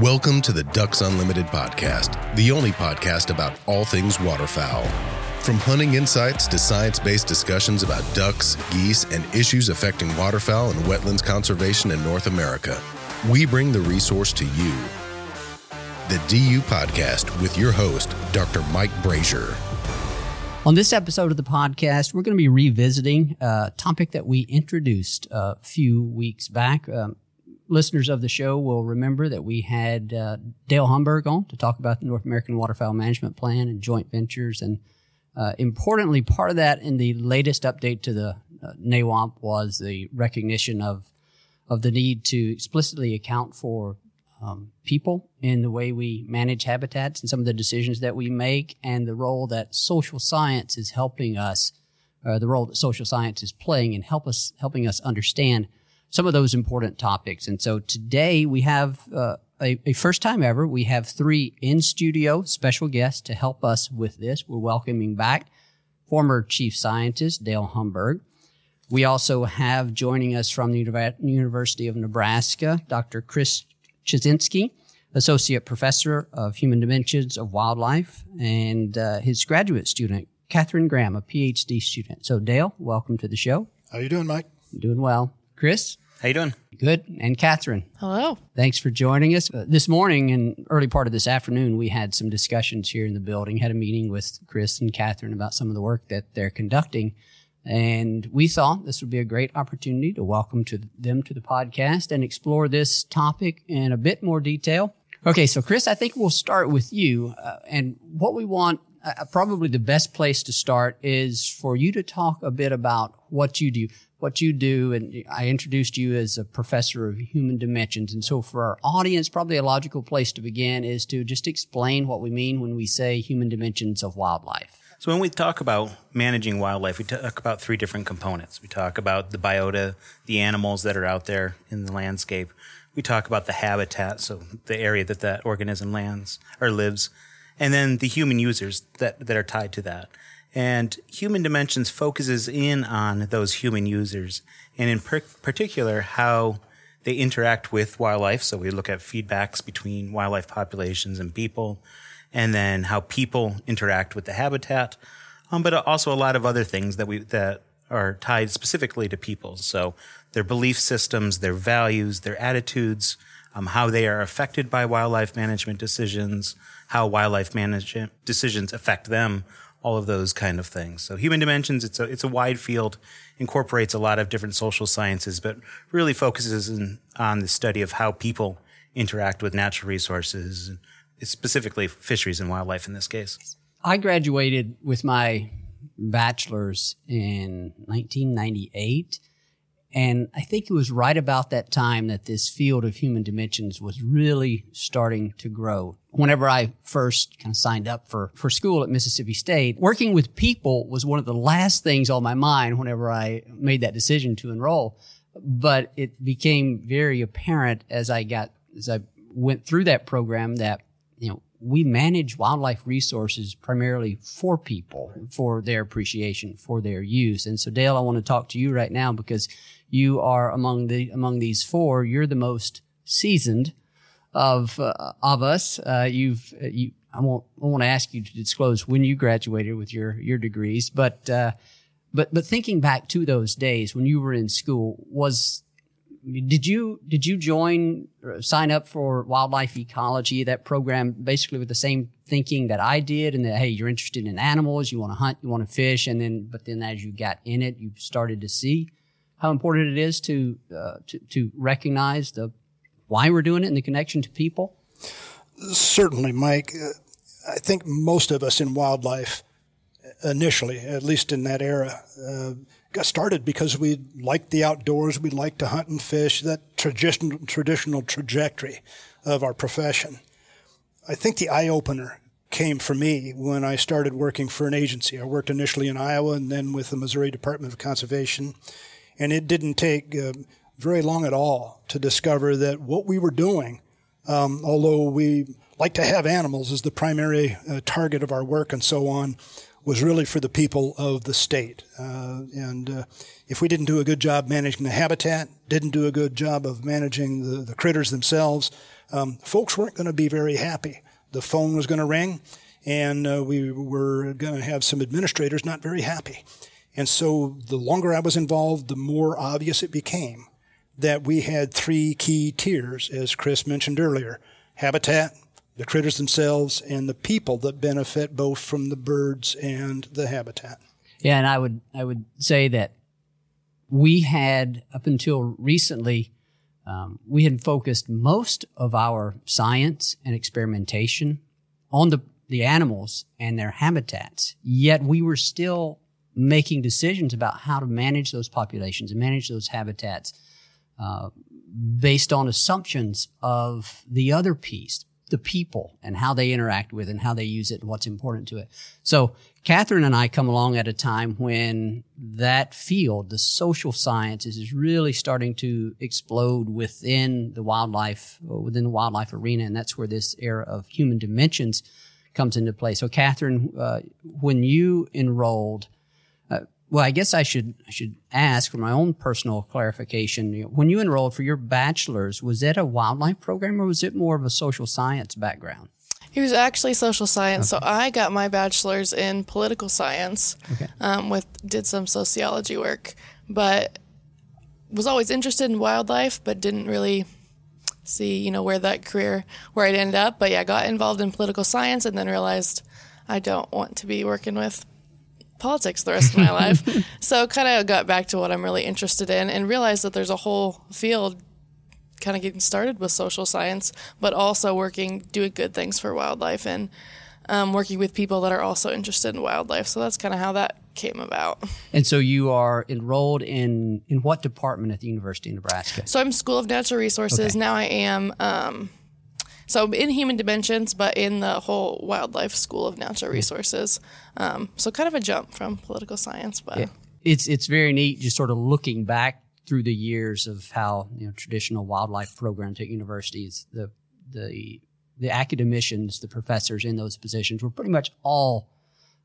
Welcome to the Ducks Unlimited podcast, the only podcast about all things waterfowl. From hunting insights to science based discussions about ducks, geese, and issues affecting waterfowl and wetlands conservation in North America, we bring the resource to you. The DU Podcast with your host, Dr. Mike Brasher. On this episode of the podcast, we're going to be revisiting a topic that we introduced a few weeks back. Um, listeners of the show will remember that we had uh, Dale Humburg on to talk about the North American Waterfowl Management Plan and joint ventures. And uh, importantly, part of that in the latest update to the uh, NAWMP was the recognition of of the need to explicitly account for um, people in the way we manage habitats and some of the decisions that we make, and the role that social science is helping us, uh, the role that social science is playing in help us helping us understand some of those important topics. And so today we have uh, a, a, first time ever. We have three in studio special guests to help us with this. We're welcoming back former chief scientist Dale Humburg. We also have joining us from the University of Nebraska, Dr. Chris Chizinski, associate professor of human dimensions of wildlife, and uh, his graduate student, Katherine Graham, a PhD student. So, Dale, welcome to the show. How are you doing, Mike? doing well. Chris? How you doing? Good. And Katherine. Hello. Thanks for joining us. Uh, this morning and early part of this afternoon, we had some discussions here in the building, had a meeting with Chris and Katherine about some of the work that they're conducting. And we thought this would be a great opportunity to welcome to them to the podcast and explore this topic in a bit more detail. Okay, so Chris, I think we'll start with you. Uh, and what we want, uh, probably the best place to start is for you to talk a bit about what you do what you do. And I introduced you as a professor of human dimensions. And so for our audience, probably a logical place to begin is to just explain what we mean when we say human dimensions of wildlife. So when we talk about managing wildlife, we talk about three different components. We talk about the biota, the animals that are out there in the landscape. We talk about the habitat, so the area that that organism lands or lives, and then the human users that, that are tied to that. And Human Dimensions focuses in on those human users and in per- particular how they interact with wildlife. So we look at feedbacks between wildlife populations and people and then how people interact with the habitat. Um, but also a lot of other things that we, that are tied specifically to people. So their belief systems, their values, their attitudes, um, how they are affected by wildlife management decisions, how wildlife management decisions affect them all of those kind of things. So human dimensions, it's a, it's a wide field, incorporates a lot of different social sciences, but really focuses in, on the study of how people interact with natural resources, specifically fisheries and wildlife in this case. I graduated with my bachelor's in 1998. And I think it was right about that time that this field of human dimensions was really starting to grow. Whenever I first kind of signed up for, for school at Mississippi State, working with people was one of the last things on my mind whenever I made that decision to enroll. But it became very apparent as I got, as I went through that program that, you know, we manage wildlife resources primarily for people, for their appreciation, for their use. And so, Dale, I want to talk to you right now because you are among the among these four. You're the most seasoned of uh, of us. Uh, you've uh, you. I won't. I won't ask you to disclose when you graduated with your your degrees, but uh, but but thinking back to those days when you were in school, was did you did you join uh, sign up for wildlife ecology that program basically with the same thinking that I did and that hey you're interested in animals you want to hunt you want to fish and then but then as you got in it you started to see how important it is to uh, to, to recognize the why we're doing it and the connection to people certainly Mike uh, I think most of us in wildlife initially at least in that era uh, got started because we liked the outdoors, we liked to hunt and fish, that traditional, traditional trajectory of our profession. I think the eye opener came for me when I started working for an agency. I worked initially in Iowa and then with the Missouri Department of Conservation. And it didn't take uh, very long at all to discover that what we were doing, um, although we like to have animals as the primary uh, target of our work and so on, was really for the people of the state. Uh, and uh, if we didn't do a good job managing the habitat, didn't do a good job of managing the, the critters themselves, um, folks weren't going to be very happy. The phone was going to ring, and uh, we were going to have some administrators not very happy. And so the longer I was involved, the more obvious it became that we had three key tiers, as Chris mentioned earlier habitat, the critters themselves and the people that benefit both from the birds and the habitat. Yeah, and I would I would say that we had up until recently um, we had focused most of our science and experimentation on the the animals and their habitats. Yet we were still making decisions about how to manage those populations and manage those habitats uh, based on assumptions of the other piece, the people and how they interact with and how they use it and what's important to it. So Katherine and I come along at a time when that field, the social sciences, is really starting to explode within the wildlife, within the wildlife arena, and that's where this era of human dimensions comes into play. So, Katherine, uh, when you enrolled, well, I guess I should I should ask for my own personal clarification. When you enrolled for your bachelor's, was it a wildlife program or was it more of a social science background? It was actually social science. Okay. So I got my bachelor's in political science. Okay. Um, with did some sociology work, but was always interested in wildlife, but didn't really see you know where that career where I'd end up. But yeah, got involved in political science and then realized I don't want to be working with politics the rest of my life. So kind of got back to what I'm really interested in and realized that there's a whole field kind of getting started with social science, but also working, doing good things for wildlife and um, working with people that are also interested in wildlife. So that's kind of how that came about. And so you are enrolled in in what department at the University of Nebraska? So I'm School of Natural Resources. Okay. Now I am um, so in human dimensions, but in the whole wildlife school of natural resources. Um, so kind of a jump from political science, but yeah. it's it's very neat just sort of looking back through the years of how you know traditional wildlife programs at universities the the the academicians, the professors in those positions were pretty much all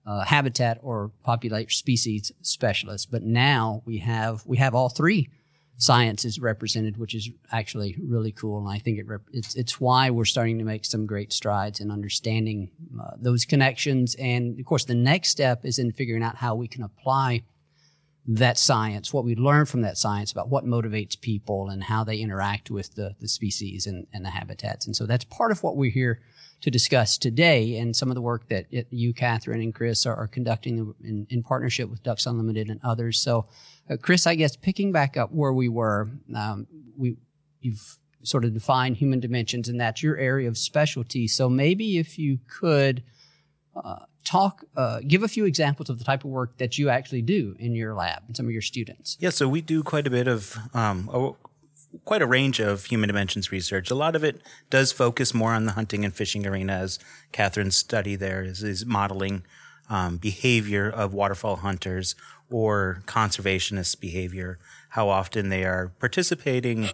uh, habitat or population species specialists. But now we have we have all three science is represented, which is actually really cool. And I think it rep- it's it's why we're starting to make some great strides in understanding uh, those connections. And of course, the next step is in figuring out how we can apply that science, what we learn from that science about what motivates people and how they interact with the, the species and, and the habitats. And so that's part of what we're here to discuss today and some of the work that you, Katherine, and Chris are, are conducting in, in, partnership with Ducks Unlimited and others. So, uh, Chris, I guess picking back up where we were, um, we you've sort of defined human dimensions, and that's your area of specialty. So maybe if you could uh, talk, uh, give a few examples of the type of work that you actually do in your lab and some of your students. Yeah, so we do quite a bit of, um, quite a range of human dimensions research. A lot of it does focus more on the hunting and fishing arena, as Katherine's study there is, is modeling um, behavior of waterfowl hunters or conservationist behavior, how often they are participating,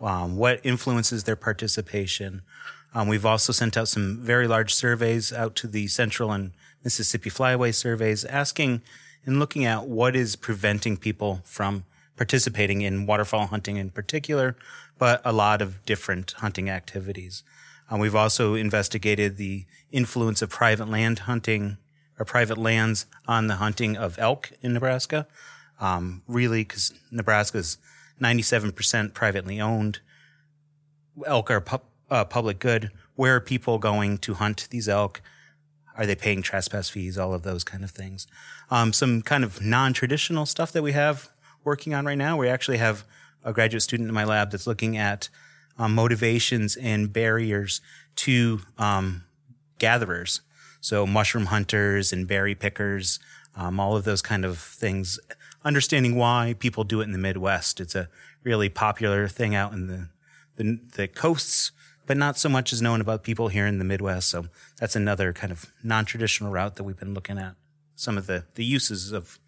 um, what influences their participation. Um, we've also sent out some very large surveys out to the Central and Mississippi Flyway surveys, asking and looking at what is preventing people from participating in waterfowl hunting in particular, but a lot of different hunting activities. Um, we've also investigated the influence of private land hunting or private lands on the hunting of elk in Nebraska. Um, really, because Nebraska is 97% privately owned. Elk are pu- uh, public good. Where are people going to hunt these elk? Are they paying trespass fees? All of those kind of things. Um, some kind of non-traditional stuff that we have working on right now. We actually have a graduate student in my lab that's looking at um, motivations and barriers to um, gatherers. So mushroom hunters and berry pickers, um, all of those kind of things. Understanding why people do it in the Midwest. It's a really popular thing out in the, the, the coasts but not so much is known about people here in the Midwest. So that's another kind of non-traditional route that we've been looking at. Some of the the uses of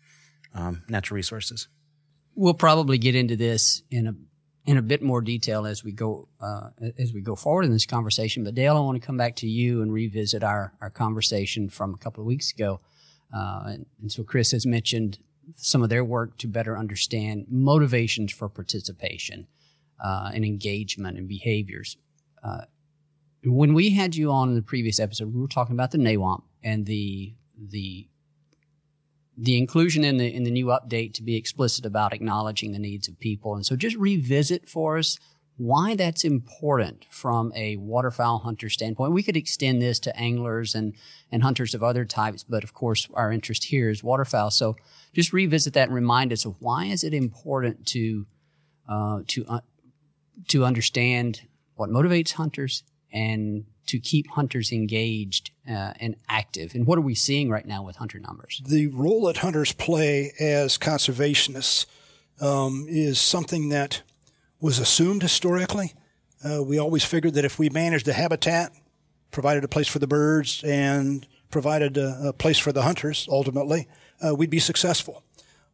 um, natural resources. We'll probably get into this in a in a bit more detail as we go uh, as we go forward in this conversation. But Dale, I want to come back to you and revisit our our conversation from a couple of weeks ago. Uh, and, and so Chris has mentioned some of their work to better understand motivations for participation uh, and engagement and behaviors. Uh, when we had you on in the previous episode, we were talking about the NAWMP and the the the inclusion in the in the new update to be explicit about acknowledging the needs of people. And so, just revisit for us why that's important from a waterfowl hunter standpoint. We could extend this to anglers and and hunters of other types, but of course, our interest here is waterfowl. So, just revisit that and remind us of why is it important to uh, to uh, to understand what motivates hunters and to keep hunters engaged uh, and active. And what are we seeing right now with hunter numbers? The role that hunters play as conservationists um, is something that was assumed historically. Uh, we always figured that if we managed the habitat, provided a place for the birds, and provided a, a place for the hunters, ultimately, uh, we'd be successful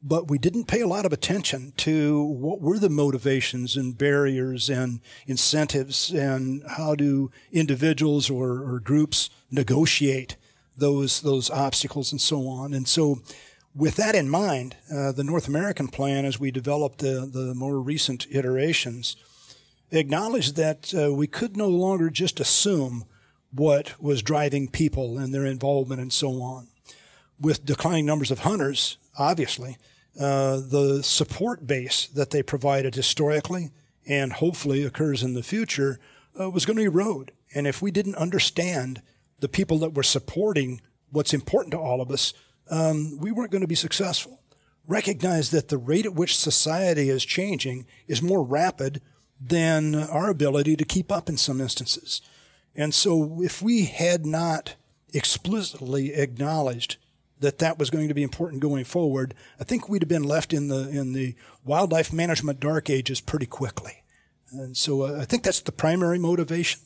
but we didn't pay a lot of attention to what were the motivations and barriers and incentives and how do individuals or, or groups negotiate those those obstacles and so on. And so, with that in mind, uh, the North American plan, as we developed the, the more recent iterations, acknowledged that uh, we could no longer just assume what was driving people and their involvement and so on. With declining numbers of hunters, obviously, uh, the support base that they provided historically and hopefully occurs in the future uh, was going to erode. And if we didn't understand the people that were supporting what's important to all of us, um, we weren't going to be successful. Recognize that the rate at which society is changing is more rapid than our ability to keep up in some instances. And so if we had not explicitly acknowledged that that was going to be important going forward, I think we'd have been left in the in the wildlife management dark ages pretty quickly. And so uh, I think that's the primary motivation.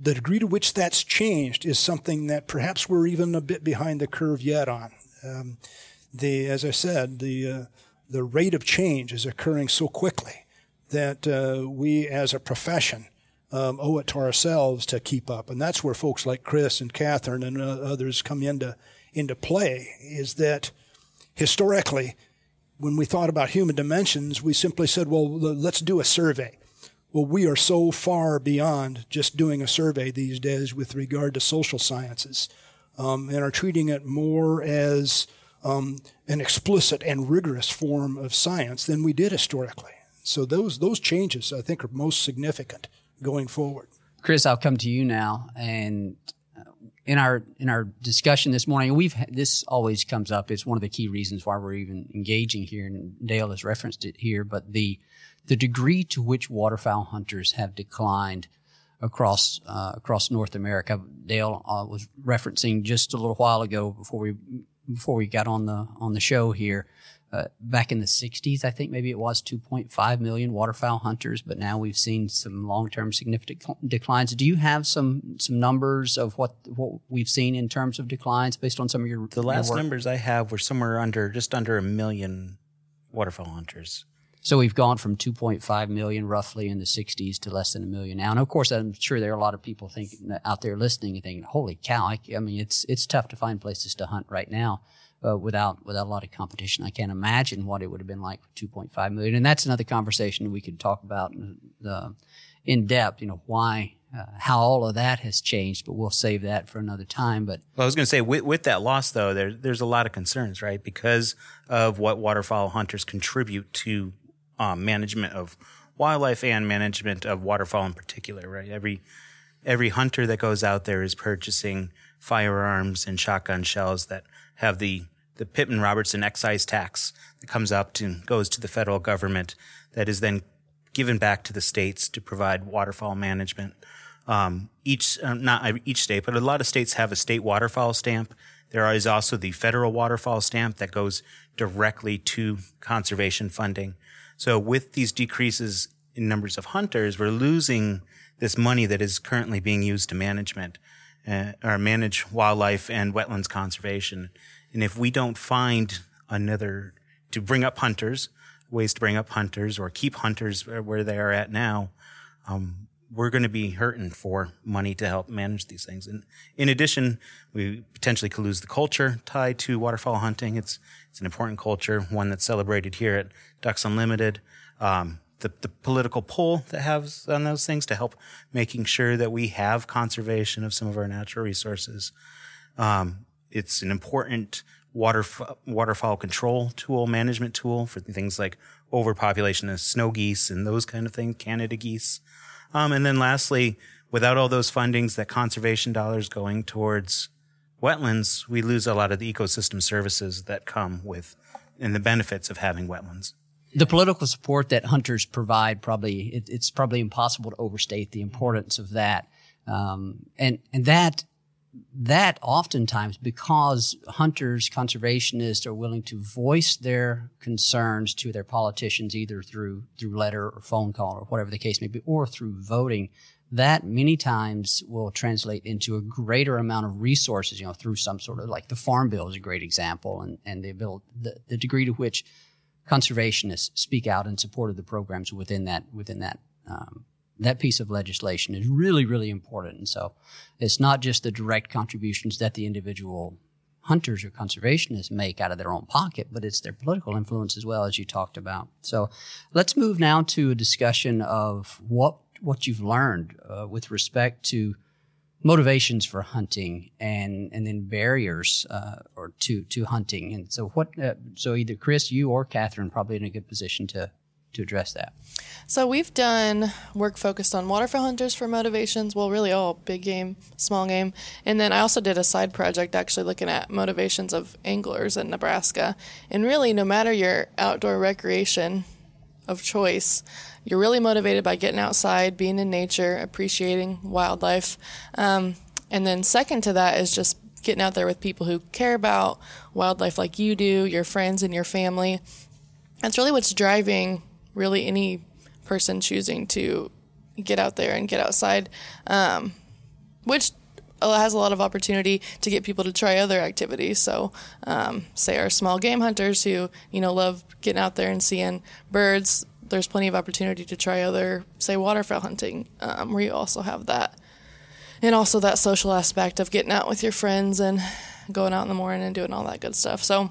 The degree to which that's changed is something that perhaps we're even a bit behind the curve yet on. Um, the as I said, the uh, the rate of change is occurring so quickly that uh, we as a profession um, owe it to ourselves to keep up. And that's where folks like Chris and Katherine and uh, others come into into play is that historically, when we thought about human dimensions, we simply said, well, let's do a survey. Well, we are so far beyond just doing a survey these days with regard to social sciences um, and are treating it more as um, an explicit and rigorous form of science than we did historically. So those, those changes, I think, are most significant going forward. Chris, I'll come to you now. And in our in our discussion this morning, we've this always comes up. It's one of the key reasons why we're even engaging here, and Dale has referenced it here. But the the degree to which waterfowl hunters have declined across uh, across North America. Dale uh, was referencing just a little while ago before we before we got on the on the show here. Uh, back in the 60s, I think maybe it was 2.5 million waterfowl hunters, but now we've seen some long-term significant declines. Do you have some some numbers of what what we've seen in terms of declines based on some of your the last your numbers I have were somewhere under just under a million waterfowl hunters. So we've gone from 2.5 million roughly in the 60s to less than a million now. And of course, I'm sure there are a lot of people thinking out there listening and thinking, "Holy cow!" I, I mean, it's it's tough to find places to hunt right now uh, without without a lot of competition. I can't imagine what it would have been like for 2.5 million. And that's another conversation we could talk about in, uh, in depth. You know why. Uh, how all of that has changed, but we'll save that for another time. But well, I was going to say, with, with that loss, though, there, there's a lot of concerns, right? Because of what waterfowl hunters contribute to um, management of wildlife and management of waterfowl in particular, right? Every every hunter that goes out there is purchasing firearms and shotgun shells that have the the Pittman Robertson excise tax that comes up to goes to the federal government that is then given back to the states to provide waterfowl management. Um, each uh, not each state, but a lot of states have a state waterfowl stamp. There is also the federal waterfowl stamp that goes directly to conservation funding. So with these decreases in numbers of hunters, we're losing this money that is currently being used to management uh, or manage wildlife and wetlands conservation. And if we don't find another to bring up hunters, ways to bring up hunters or keep hunters where they are at now, um, we're going to be hurting for money to help manage these things. And in addition, we potentially could lose the culture tied to waterfowl hunting. It's it's an important culture, one that's celebrated here at Ducks Unlimited. Um, the, the political pull that has on those things to help making sure that we have conservation of some of our natural resources. Um, it's an important water waterfowl control tool, management tool for things like overpopulation of snow geese and those kind of things, Canada geese. Um, and then lastly, without all those fundings, that conservation dollars going towards wetlands, we lose a lot of the ecosystem services that come with and the benefits of having wetlands. The political support that hunters provide probably it, it's probably impossible to overstate the importance of that, um, and and that that oftentimes because hunters, conservationists are willing to voice their concerns to their politicians either through through letter or phone call or whatever the case may be, or through voting. That many times will translate into a greater amount of resources, you know, through some sort of like the farm bill is a great example, and and the ability, the, the degree to which conservationists speak out in support of the programs within that within that um, that piece of legislation is really, really important. And so it's not just the direct contributions that the individual hunters or conservationists make out of their own pocket, but it's their political influence as well, as you talked about. So let's move now to a discussion of what what you've learned uh, with respect to motivations for hunting and and then barriers uh, or to to hunting. And so what? Uh, so either Chris, you or Catherine, probably in a good position to to address that? So we've done work focused on waterfowl hunters for motivations. Well, really all big game, small game, and then I also did a side project actually looking at motivations of anglers in Nebraska. And really, no matter your outdoor recreation of choice, you're really motivated by getting outside, being in nature, appreciating wildlife. Um, and then second to that is just getting out there with people who care about wildlife like you do, your friends and your family. That's really what's driving really any person choosing to get out there and get outside, um, which has a lot of opportunity to get people to try other activities. So, um, say our small game hunters who you know love getting out there and seeing birds. There's plenty of opportunity to try other, say, waterfowl hunting, um, where you also have that, and also that social aspect of getting out with your friends and going out in the morning and doing all that good stuff. So,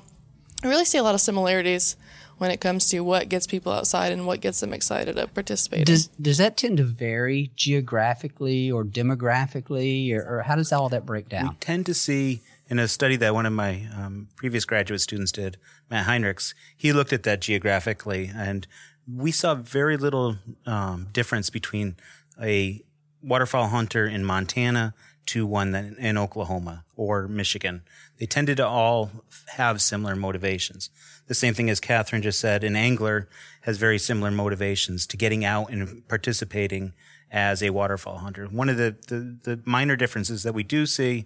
I really see a lot of similarities when it comes to what gets people outside and what gets them excited to participate. Does does that tend to vary geographically or demographically, or, or how does all that break down? We tend to see in a study that one of my um, previous graduate students did, Matt Heinrichs. He looked at that geographically, and we saw very little um, difference between a waterfowl hunter in Montana to one in Oklahoma or Michigan. They tended to all have similar motivations the same thing as Katherine just said, an angler has very similar motivations to getting out and participating as a waterfowl hunter. One of the, the, the minor differences that we do see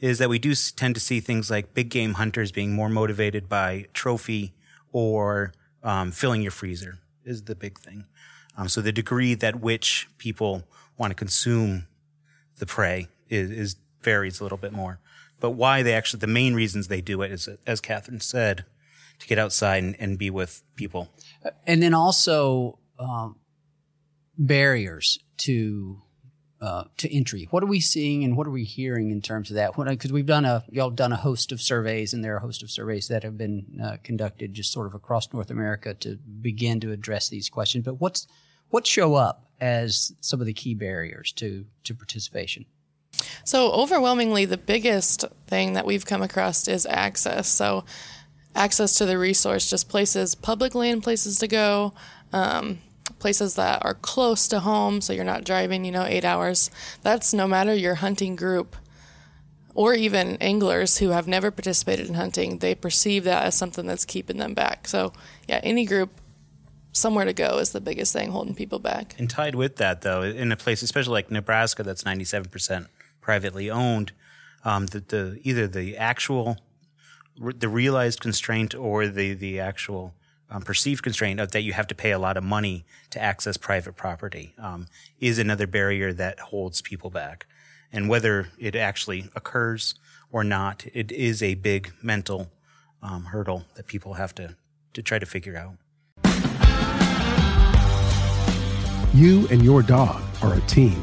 is that we do tend to see things like big game hunters being more motivated by trophy or um, filling your freezer is the big thing. Um, so the degree that which people want to consume the prey is, is varies a little bit more. But why they actually, the main reasons they do it is, as Katherine said, to get outside and, and be with people. And then also um, barriers to uh, to entry. What are we seeing and what are we hearing in terms of that? Because we've done a y'all done a host of surveys, and there are a host of surveys that have been uh, conducted just sort of across North America to begin to address these questions. But what's what show up as some of the key barriers to to participation? So overwhelmingly, the biggest thing that we've come across is access. So access to the resource, just places, public land places to go. Um, places that are close to home so you're not driving, you know, eight hours. That's no matter your hunting group or even anglers who have never participated in hunting, they perceive that as something that's keeping them back. So, yeah, any group, somewhere to go is the biggest thing holding people back. And tied with that, though, in a place, especially like Nebraska, that's 97% privately owned, um, the, the either the actual, the realized constraint or the, the actual um, perceived constraint of that you have to pay a lot of money to access private property um, is another barrier that holds people back. And whether it actually occurs or not, it is a big mental um, hurdle that people have to, to try to figure out. You and your dog are a team.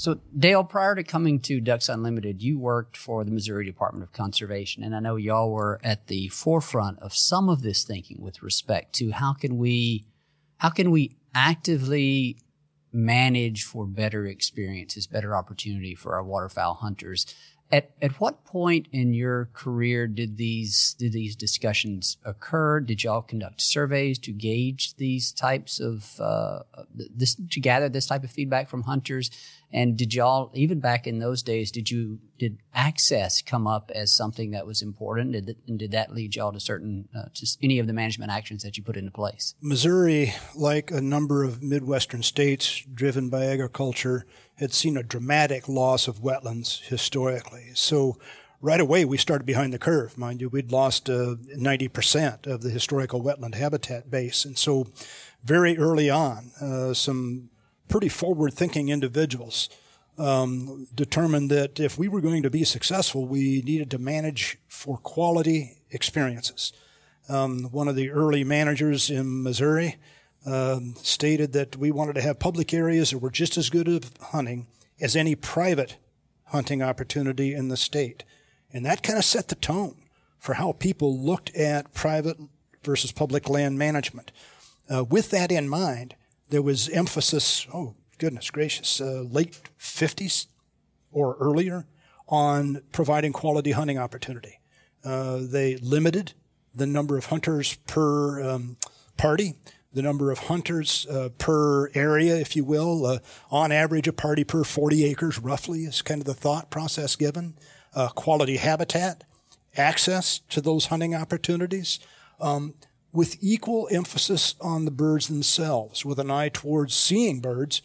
So, Dale, prior to coming to Ducks Unlimited, you worked for the Missouri Department of Conservation, and I know y'all were at the forefront of some of this thinking with respect to how can we, how can we actively manage for better experiences, better opportunity for our waterfowl hunters. At at what point in your career did these did these discussions occur? Did y'all conduct surveys to gauge these types of uh, this to gather this type of feedback from hunters? And did y'all even back in those days did you did access come up as something that was important? Did, and did that lead y'all to certain uh, to any of the management actions that you put into place? Missouri, like a number of midwestern states driven by agriculture, had seen a dramatic loss of wetlands historically. So right away we started behind the curve. Mind you, we'd lost uh, 90% of the historical wetland habitat base. And so very early on, uh, some pretty forward thinking individuals um, determined that if we were going to be successful, we needed to manage for quality experiences. Um, one of the early managers in Missouri um, stated that we wanted to have public areas that were just as good at hunting as any private hunting opportunity in the state. And that kind of set the tone for how people looked at private versus public land management. Uh, with that in mind, there was emphasis, oh, goodness gracious, uh, late 50s or earlier on providing quality hunting opportunity. Uh, they limited the number of hunters per um, party, the number of hunters uh, per area, if you will. Uh, on average, a party per 40 acres, roughly, is kind of the thought process given. Uh, quality habitat, access to those hunting opportunities, um, with equal emphasis on the birds themselves, with an eye towards seeing birds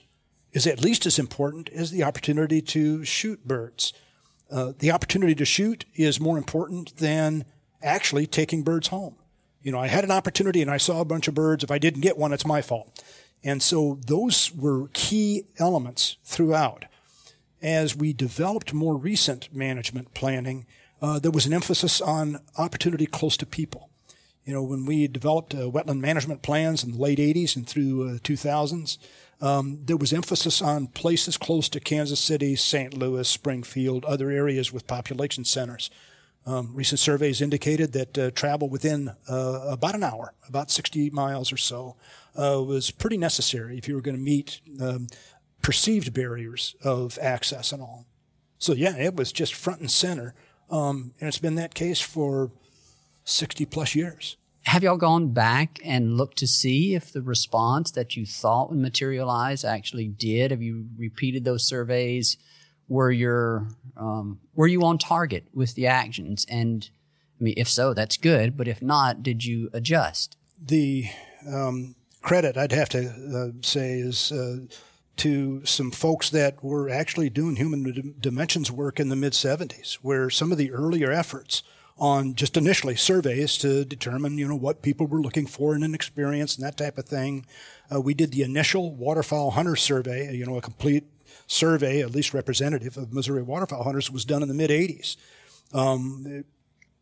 is at least as important as the opportunity to shoot birds. Uh, the opportunity to shoot is more important than actually taking birds home. You know, I had an opportunity and I saw a bunch of birds. If I didn't get one, it's my fault. And so those were key elements throughout. As we developed more recent management planning, uh, there was an emphasis on opportunity close to people. You know, when we developed uh, wetland management plans in the late 80s and through uh, 2000s, um, there was emphasis on places close to Kansas City, St. Louis, Springfield, other areas with population centers. Um, recent surveys indicated that uh, travel within uh, about an hour, about 60 miles or so, uh, was pretty necessary if you were going to meet um, perceived barriers of access and all. So, yeah, it was just front and center. Um, and it's been that case for 60 plus years. Have y'all gone back and looked to see if the response that you thought would materialize actually did? Have you repeated those surveys? Were your um, were you on target with the actions? And I mean, if so, that's good. But if not, did you adjust? The um, credit I'd have to uh, say is uh, to some folks that were actually doing human dimensions work in the mid 70s, where some of the earlier efforts on just initially surveys to determine, you know, what people were looking for in an experience and that type of thing. Uh, we did the initial waterfowl hunter survey, you know, a complete survey, at least representative of Missouri waterfowl hunters, was done in the mid 80s. Um,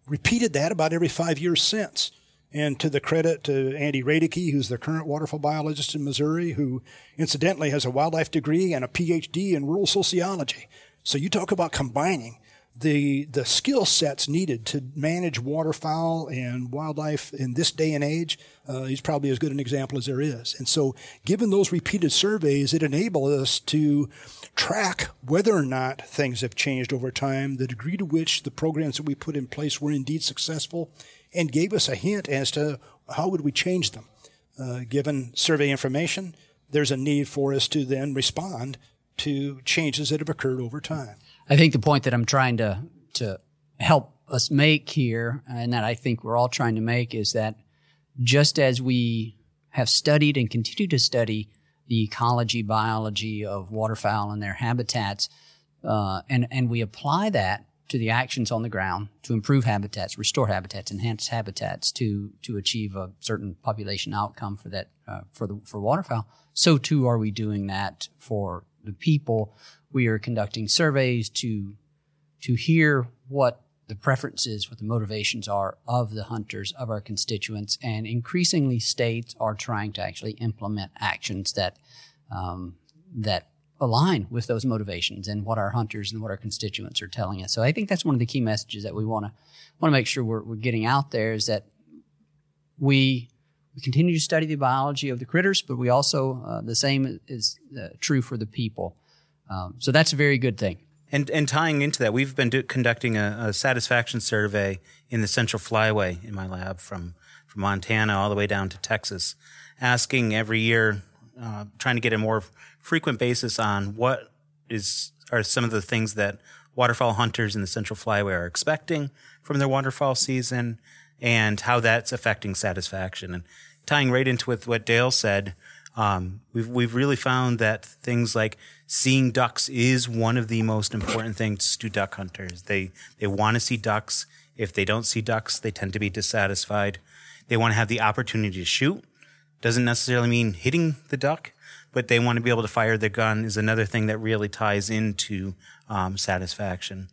repeated that about every five years since. And to the credit to Andy Raedeke, who's the current waterfowl biologist in Missouri, who incidentally has a wildlife degree and a PhD in rural sociology. So you talk about combining the the skill sets needed to manage waterfowl and wildlife in this day and age, uh, he's probably as good an example as there is. And so, given those repeated surveys, it enabled us to track whether or not things have changed over time, the degree to which the programs that we put in place were indeed successful, and gave us a hint as to how would we change them. Uh, given survey information, there's a need for us to then respond to changes that have occurred over time. I think the point that I'm trying to to help us make here, and that I think we're all trying to make, is that just as we have studied and continue to study the ecology, biology of waterfowl and their habitats, uh, and and we apply that to the actions on the ground to improve habitats, restore habitats, enhance habitats to to achieve a certain population outcome for that uh, for the for waterfowl. So too are we doing that for the people we are conducting surveys to to hear what the preferences, what the motivations are of the hunters, of our constituents, and increasingly states are trying to actually implement actions that um, that align with those motivations and what our hunters and what our constituents are telling us. So I think that's one of the key messages that we want to want to make sure we're, we're getting out there is that we we continue to study the biology of the critters, but we also uh, the same is uh, true for the people. Um, so that's a very good thing. And, and tying into that, we've been do, conducting a, a, satisfaction survey in the Central Flyway in my lab from, from Montana all the way down to Texas, asking every year, uh, trying to get a more frequent basis on what is are some of the things that waterfowl hunters in the Central Flyway are expecting from their waterfowl season, and how that's affecting satisfaction. And tying right into with what Dale said, um, we've we've really found that things like seeing ducks is one of the most important things to duck hunters. They they want to see ducks. If they don't see ducks, they tend to be dissatisfied. They want to have the opportunity to shoot. Doesn't necessarily mean hitting the duck, but they want to be able to fire their gun is another thing that really ties into um, satisfaction.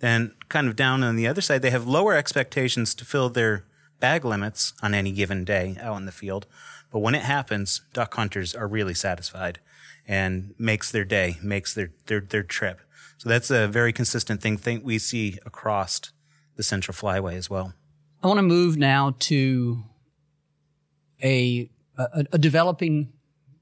Then, kind of down on the other side, they have lower expectations to fill their bag limits on any given day out in the field. But when it happens, duck hunters are really satisfied and makes their day, makes their, their, their trip. So that's a very consistent thing, thing we see across the Central Flyway as well. I want to move now to a, a, a developing,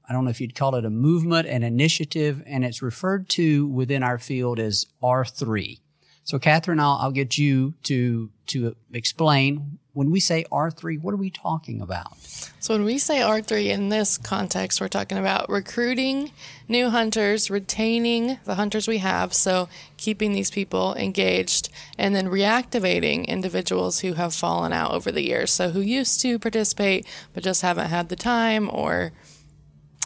I I don't know if you'd call it a movement, an initiative, and it's referred to within our field as R3. So, Katherine, I'll, I'll get you to to explain when we say R3, what are we talking about? So, when we say R3 in this context, we're talking about recruiting new hunters, retaining the hunters we have, so keeping these people engaged, and then reactivating individuals who have fallen out over the years. So, who used to participate but just haven't had the time or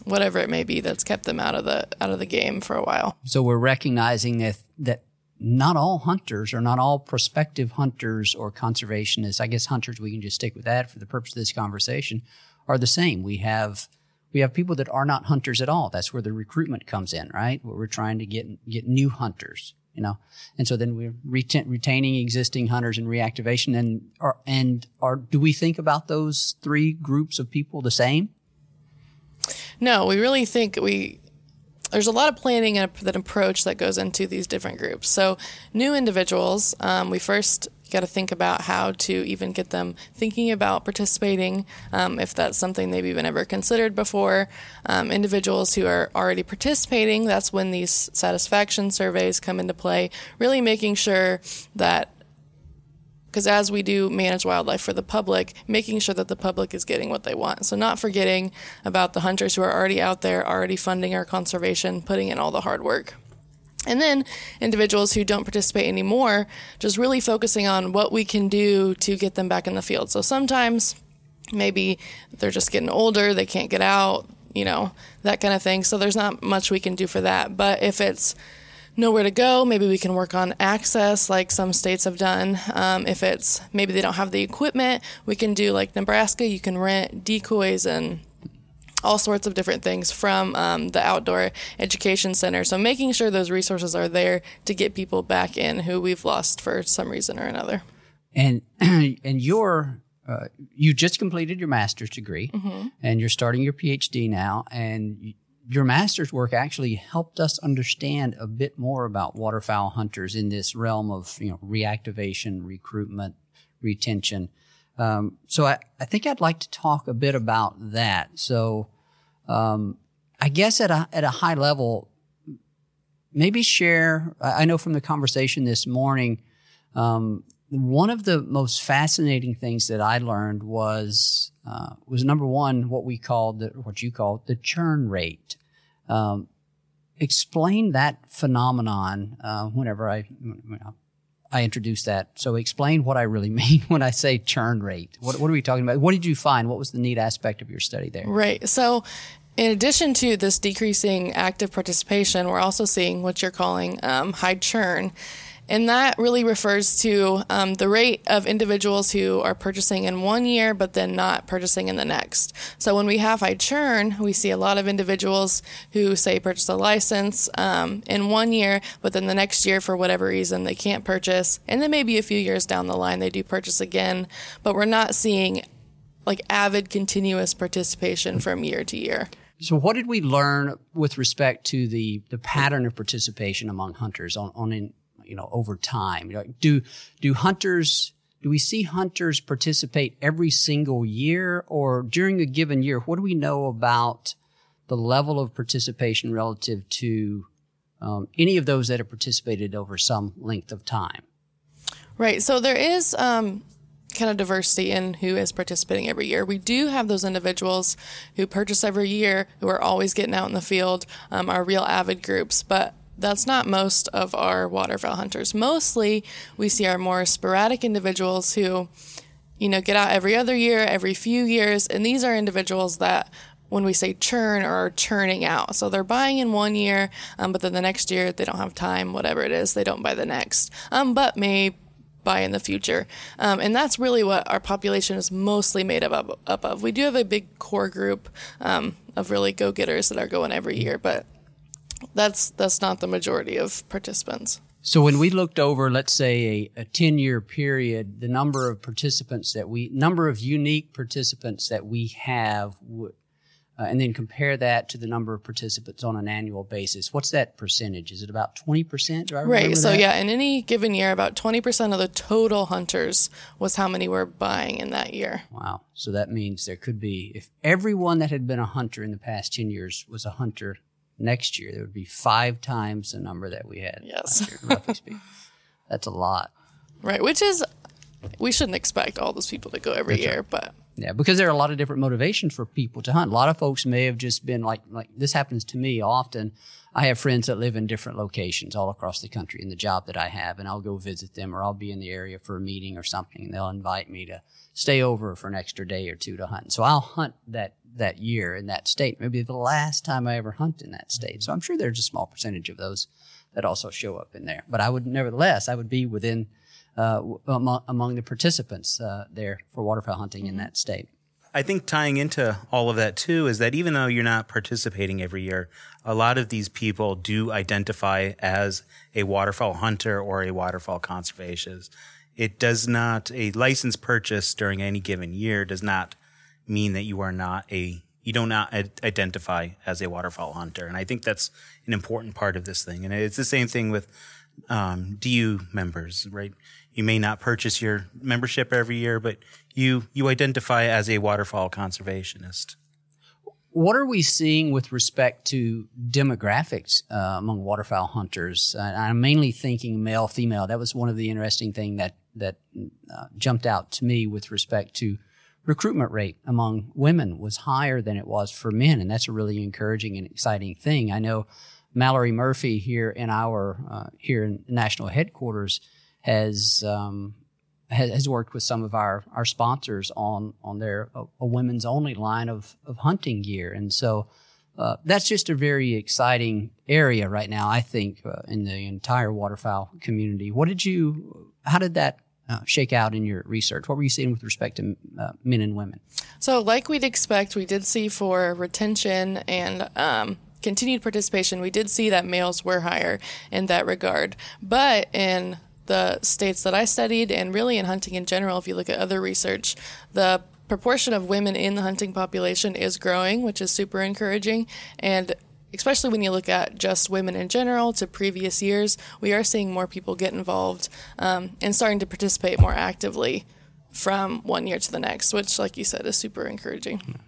whatever it may be that's kept them out of the out of the game for a while. So we're recognizing that that not all hunters or not all prospective hunters or conservationists, I guess hunters, we can just stick with that for the purpose of this conversation, are the same. We have we have people that are not hunters at all. That's where the recruitment comes in, right? Where we're trying to get get new hunters, you know. And so then we're retain, retaining existing hunters and reactivation. And are and are do we think about those three groups of people the same? No, we really think we there's a lot of planning and that approach that goes into these different groups. So, new individuals, um, we first got to think about how to even get them thinking about participating, um, if that's something they've even ever considered before. Um, individuals who are already participating, that's when these satisfaction surveys come into play, really making sure that because as we do manage wildlife for the public, making sure that the public is getting what they want. So, not forgetting about the hunters who are already out there, already funding our conservation, putting in all the hard work. And then individuals who don't participate anymore, just really focusing on what we can do to get them back in the field. So, sometimes maybe they're just getting older, they can't get out, you know, that kind of thing. So, there's not much we can do for that. But if it's nowhere to go. Maybe we can work on access, like some states have done. Um, if it's maybe they don't have the equipment, we can do like Nebraska. You can rent decoys and all sorts of different things from um, the outdoor education center. So making sure those resources are there to get people back in who we've lost for some reason or another. And and your uh, you just completed your master's degree, mm-hmm. and you're starting your PhD now, and your master's work actually helped us understand a bit more about waterfowl hunters in this realm of you know reactivation, recruitment, retention. Um, so I, I think I'd like to talk a bit about that. So um, I guess at a at a high level, maybe share. I know from the conversation this morning, um, one of the most fascinating things that I learned was uh, was number one what we called the, what you call the churn rate. Um, explain that phenomenon uh, whenever I I introduce that. So explain what I really mean when I say churn rate. What, what are we talking about? What did you find? What was the neat aspect of your study there? Right. So in addition to this decreasing active participation, we're also seeing what you're calling um, high churn. And that really refers to um, the rate of individuals who are purchasing in one year but then not purchasing in the next. So when we have high churn, we see a lot of individuals who say purchase a license um, in one year, but then the next year, for whatever reason, they can't purchase. And then maybe a few years down the line, they do purchase again. But we're not seeing like avid continuous participation from year to year. So, what did we learn with respect to the, the pattern of participation among hunters on, on in, you know, over time? You know, do, do hunters, do we see hunters participate every single year or during a given year? What do we know about the level of participation relative to um, any of those that have participated over some length of time? Right. So there is um, kind of diversity in who is participating every year. We do have those individuals who purchase every year, who are always getting out in the field, um, are real avid groups. But that's not most of our waterfowl hunters. Mostly, we see our more sporadic individuals who, you know, get out every other year, every few years, and these are individuals that when we say churn or churning out. So they're buying in one year, um, but then the next year they don't have time, whatever it is, they don't buy the next, um, but may buy in the future. Um, and that's really what our population is mostly made up, up of. We do have a big core group um, of really go getters that are going every year, but that's that's not the majority of participants. So when we looked over, let's say a, a 10 year period, the number of participants that we, number of unique participants that we have, uh, and then compare that to the number of participants on an annual basis. What's that percentage? Is it about 20%? right. So, that? yeah, in any given year, about 20% of the total hunters was how many were buying in that year. Wow. So that means there could be, if everyone that had been a hunter in the past 10 years was a hunter next year, there would be five times the number that we had. Yes. Year, roughly speaking. That's a lot. Right. Which is, we shouldn't expect all those people to go every That's year, right. but yeah, because there are a lot of different motivations for people to hunt. A lot of folks may have just been like, like this happens to me often. I have friends that live in different locations all across the country in the job that I have, and I'll go visit them or I'll be in the area for a meeting or something, and they'll invite me to stay over for an extra day or two to hunt. So I'll hunt that that year in that state, maybe the last time I ever hunt in that state. So I'm sure there's a small percentage of those that also show up in there. But I would nevertheless, I would be within uh, among, among, the participants uh, there for waterfowl hunting mm-hmm. in that state. I think tying into all of that too is that even though you're not participating every year, a lot of these people do identify as a waterfowl hunter or a waterfowl conservationist. It does not, a license purchase during any given year does not mean that you are not a, you do not identify as a waterfowl hunter. And I think that's an important part of this thing. And it's the same thing with um, DU members, right? You may not purchase your membership every year, but you you identify as a waterfowl conservationist. What are we seeing with respect to demographics uh, among waterfowl hunters? Uh, I'm mainly thinking male, female. That was one of the interesting thing that that uh, jumped out to me with respect to recruitment rate among women was higher than it was for men, and that's a really encouraging and exciting thing. I know Mallory Murphy here in our uh, here in national headquarters has, um, has, worked with some of our our sponsors on on their a, a women's only line of of hunting gear, and so. Uh, that's just a very exciting area right now, I think, uh, in the entire waterfowl community. What did you, how did that uh, shake out in your research? What were you seeing with respect to uh, men and women? So, like we'd expect, we did see for retention and um, continued participation, we did see that males were higher in that regard. But in the states that I studied, and really in hunting in general, if you look at other research, the proportion of women in the hunting population is growing, which is super encouraging. And especially when you look at just women in general to previous years, we are seeing more people get involved um, and starting to participate more actively from one year to the next, which, like you said, is super encouraging.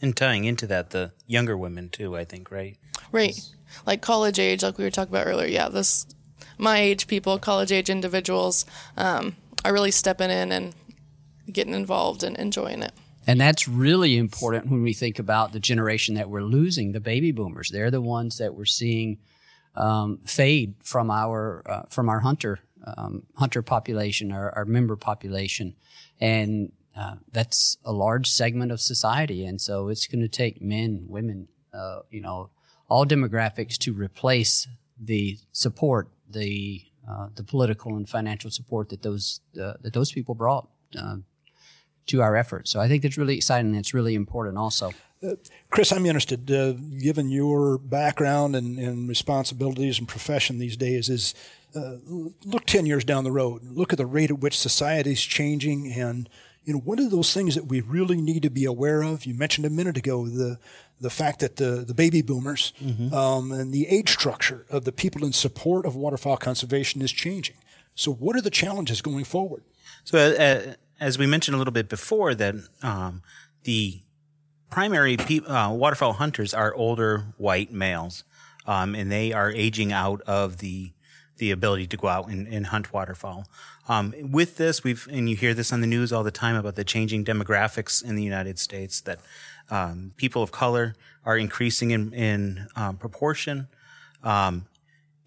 And tying into that, the younger women too, I think, right? Right. Like college age, like we were talking about earlier. Yeah, this my age people, college age individuals, um, are really stepping in and getting involved and enjoying it. And that's really important when we think about the generation that we're losing, the baby boomers. They're the ones that we're seeing um, fade from our uh, from our hunter um, hunter population, our, our, member population, and uh, that's a large segment of society. And so it's going to take men, women, uh, you know, all demographics to replace the support the uh, the political and financial support that those uh, that those people brought uh, to our efforts. So I think that's really exciting. and It's really important also. Uh, Chris, I'm interested, uh, given your background and, and, responsibilities and profession these days, is uh, look 10 years down the road. Look at the rate at which society is changing and you know, what are those things that we really need to be aware of? You mentioned a minute ago the the fact that the, the baby boomers mm-hmm. um, and the age structure of the people in support of waterfowl conservation is changing. So, what are the challenges going forward? So, uh, as we mentioned a little bit before, that um, the primary pe- uh, waterfowl hunters are older white males, um, and they are aging out of the the ability to go out and, and hunt waterfowl. Um, with this, we've and you hear this on the news all the time about the changing demographics in the United States. That um, people of color are increasing in, in um, proportion, um,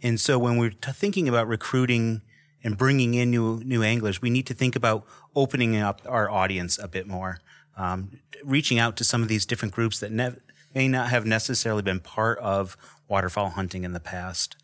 and so when we're t- thinking about recruiting and bringing in new new anglers, we need to think about opening up our audience a bit more, um, reaching out to some of these different groups that ne- may not have necessarily been part of waterfowl hunting in the past.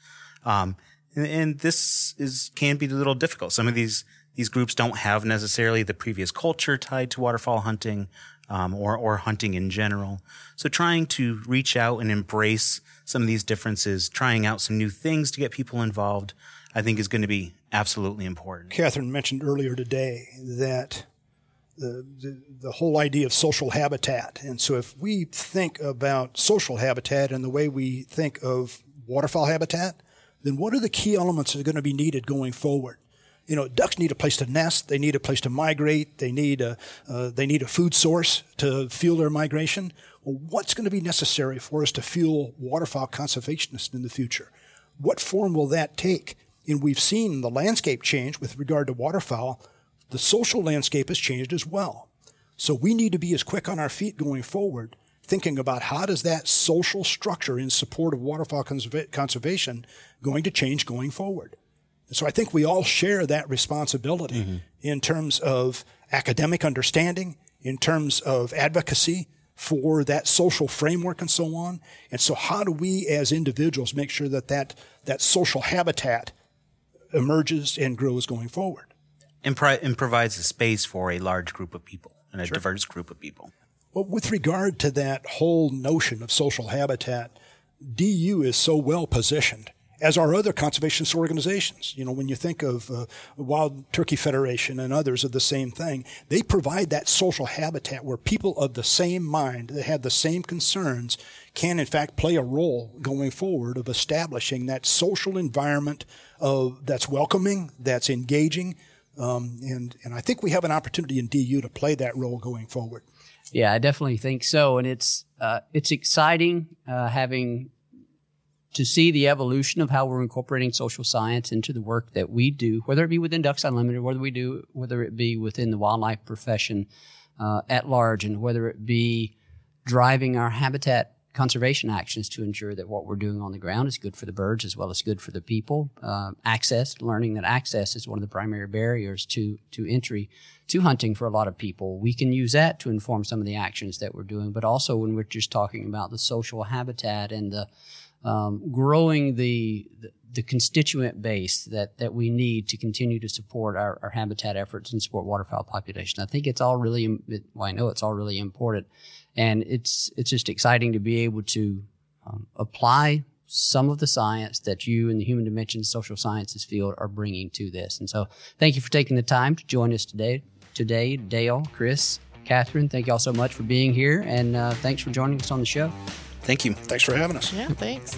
Um, and, and this is can be a little difficult. Some of these these groups don't have necessarily the previous culture tied to waterfowl hunting um, or or hunting in general. So trying to reach out and embrace some of these differences, trying out some new things to get people involved, I think is going to be absolutely important. Katherine mentioned earlier today that the, the, the whole idea of social habitat. And so if we think about social habitat and the way we think of waterfowl habitat, then what are the key elements that are going to be needed going forward? You know, ducks need a place to nest. They need a place to migrate. They need a, uh, they need a food source to fuel their migration. Well, what's going to be necessary for us to fuel waterfowl conservationists in the future? What form will that take? And we've seen the landscape change with regard to waterfowl. The social landscape has changed as well. So we need to be as quick on our feet going forward, thinking about how does that social structure in support of waterfowl conserva- conservation going to change going forward. And so I think we all share that responsibility mm-hmm. in terms of academic understanding, in terms of advocacy for that social framework and so on. And so how do we as individuals make sure that that, that social habitat emerges and grows going forward? And, pro- and provides a space for a large group of people and a sure. diverse group of people. Well, with regard to that whole notion of social habitat, DU is so well positioned as are other conservationist organizations. You know, when you think of uh, Wild Turkey Federation and others of the same thing, they provide that social habitat where people of the same mind that have the same concerns can in fact play a role going forward of establishing that social environment of that's welcoming, that's engaging, um, and and I think we have an opportunity in DU to play that role going forward. Yeah, I definitely think so, and it's uh, it's exciting uh, having to see the evolution of how we're incorporating social science into the work that we do, whether it be within Ducks Unlimited, whether we do, whether it be within the wildlife profession uh, at large, and whether it be driving our habitat conservation actions to ensure that what we're doing on the ground is good for the birds as well as good for the people. Uh, access, learning that access is one of the primary barriers to to entry to hunting for a lot of people. We can use that to inform some of the actions that we're doing, but also when we're just talking about the social habitat and the um, growing the, the, the constituent base that that we need to continue to support our, our habitat efforts and support waterfowl population. I think it's all really well, I know it's all really important, and it's it's just exciting to be able to um, apply some of the science that you in the human dimension social sciences field are bringing to this. And so, thank you for taking the time to join us today. Today, Dale, Chris, Katherine, thank you all so much for being here, and uh, thanks for joining us on the show. Thank you. Thanks for having us. Yeah, thanks.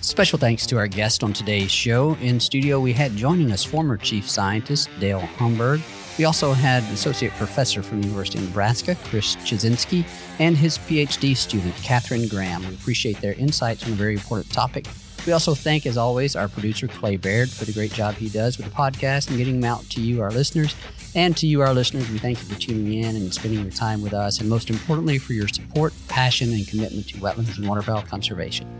Special thanks to our guest on today's show. In studio, we had joining us former chief scientist Dale Humburg. We also had associate professor from the University of Nebraska, Chris Chizinski, and his PhD student, Katherine Graham. We appreciate their insights on a very important topic. We also thank, as always, our producer, Clay Baird, for the great job he does with the podcast and getting them out to you, our listeners. And to you, our listeners, we thank you for tuning in and spending your time with us, and most importantly, for your support, passion, and commitment to wetlands and waterfowl conservation.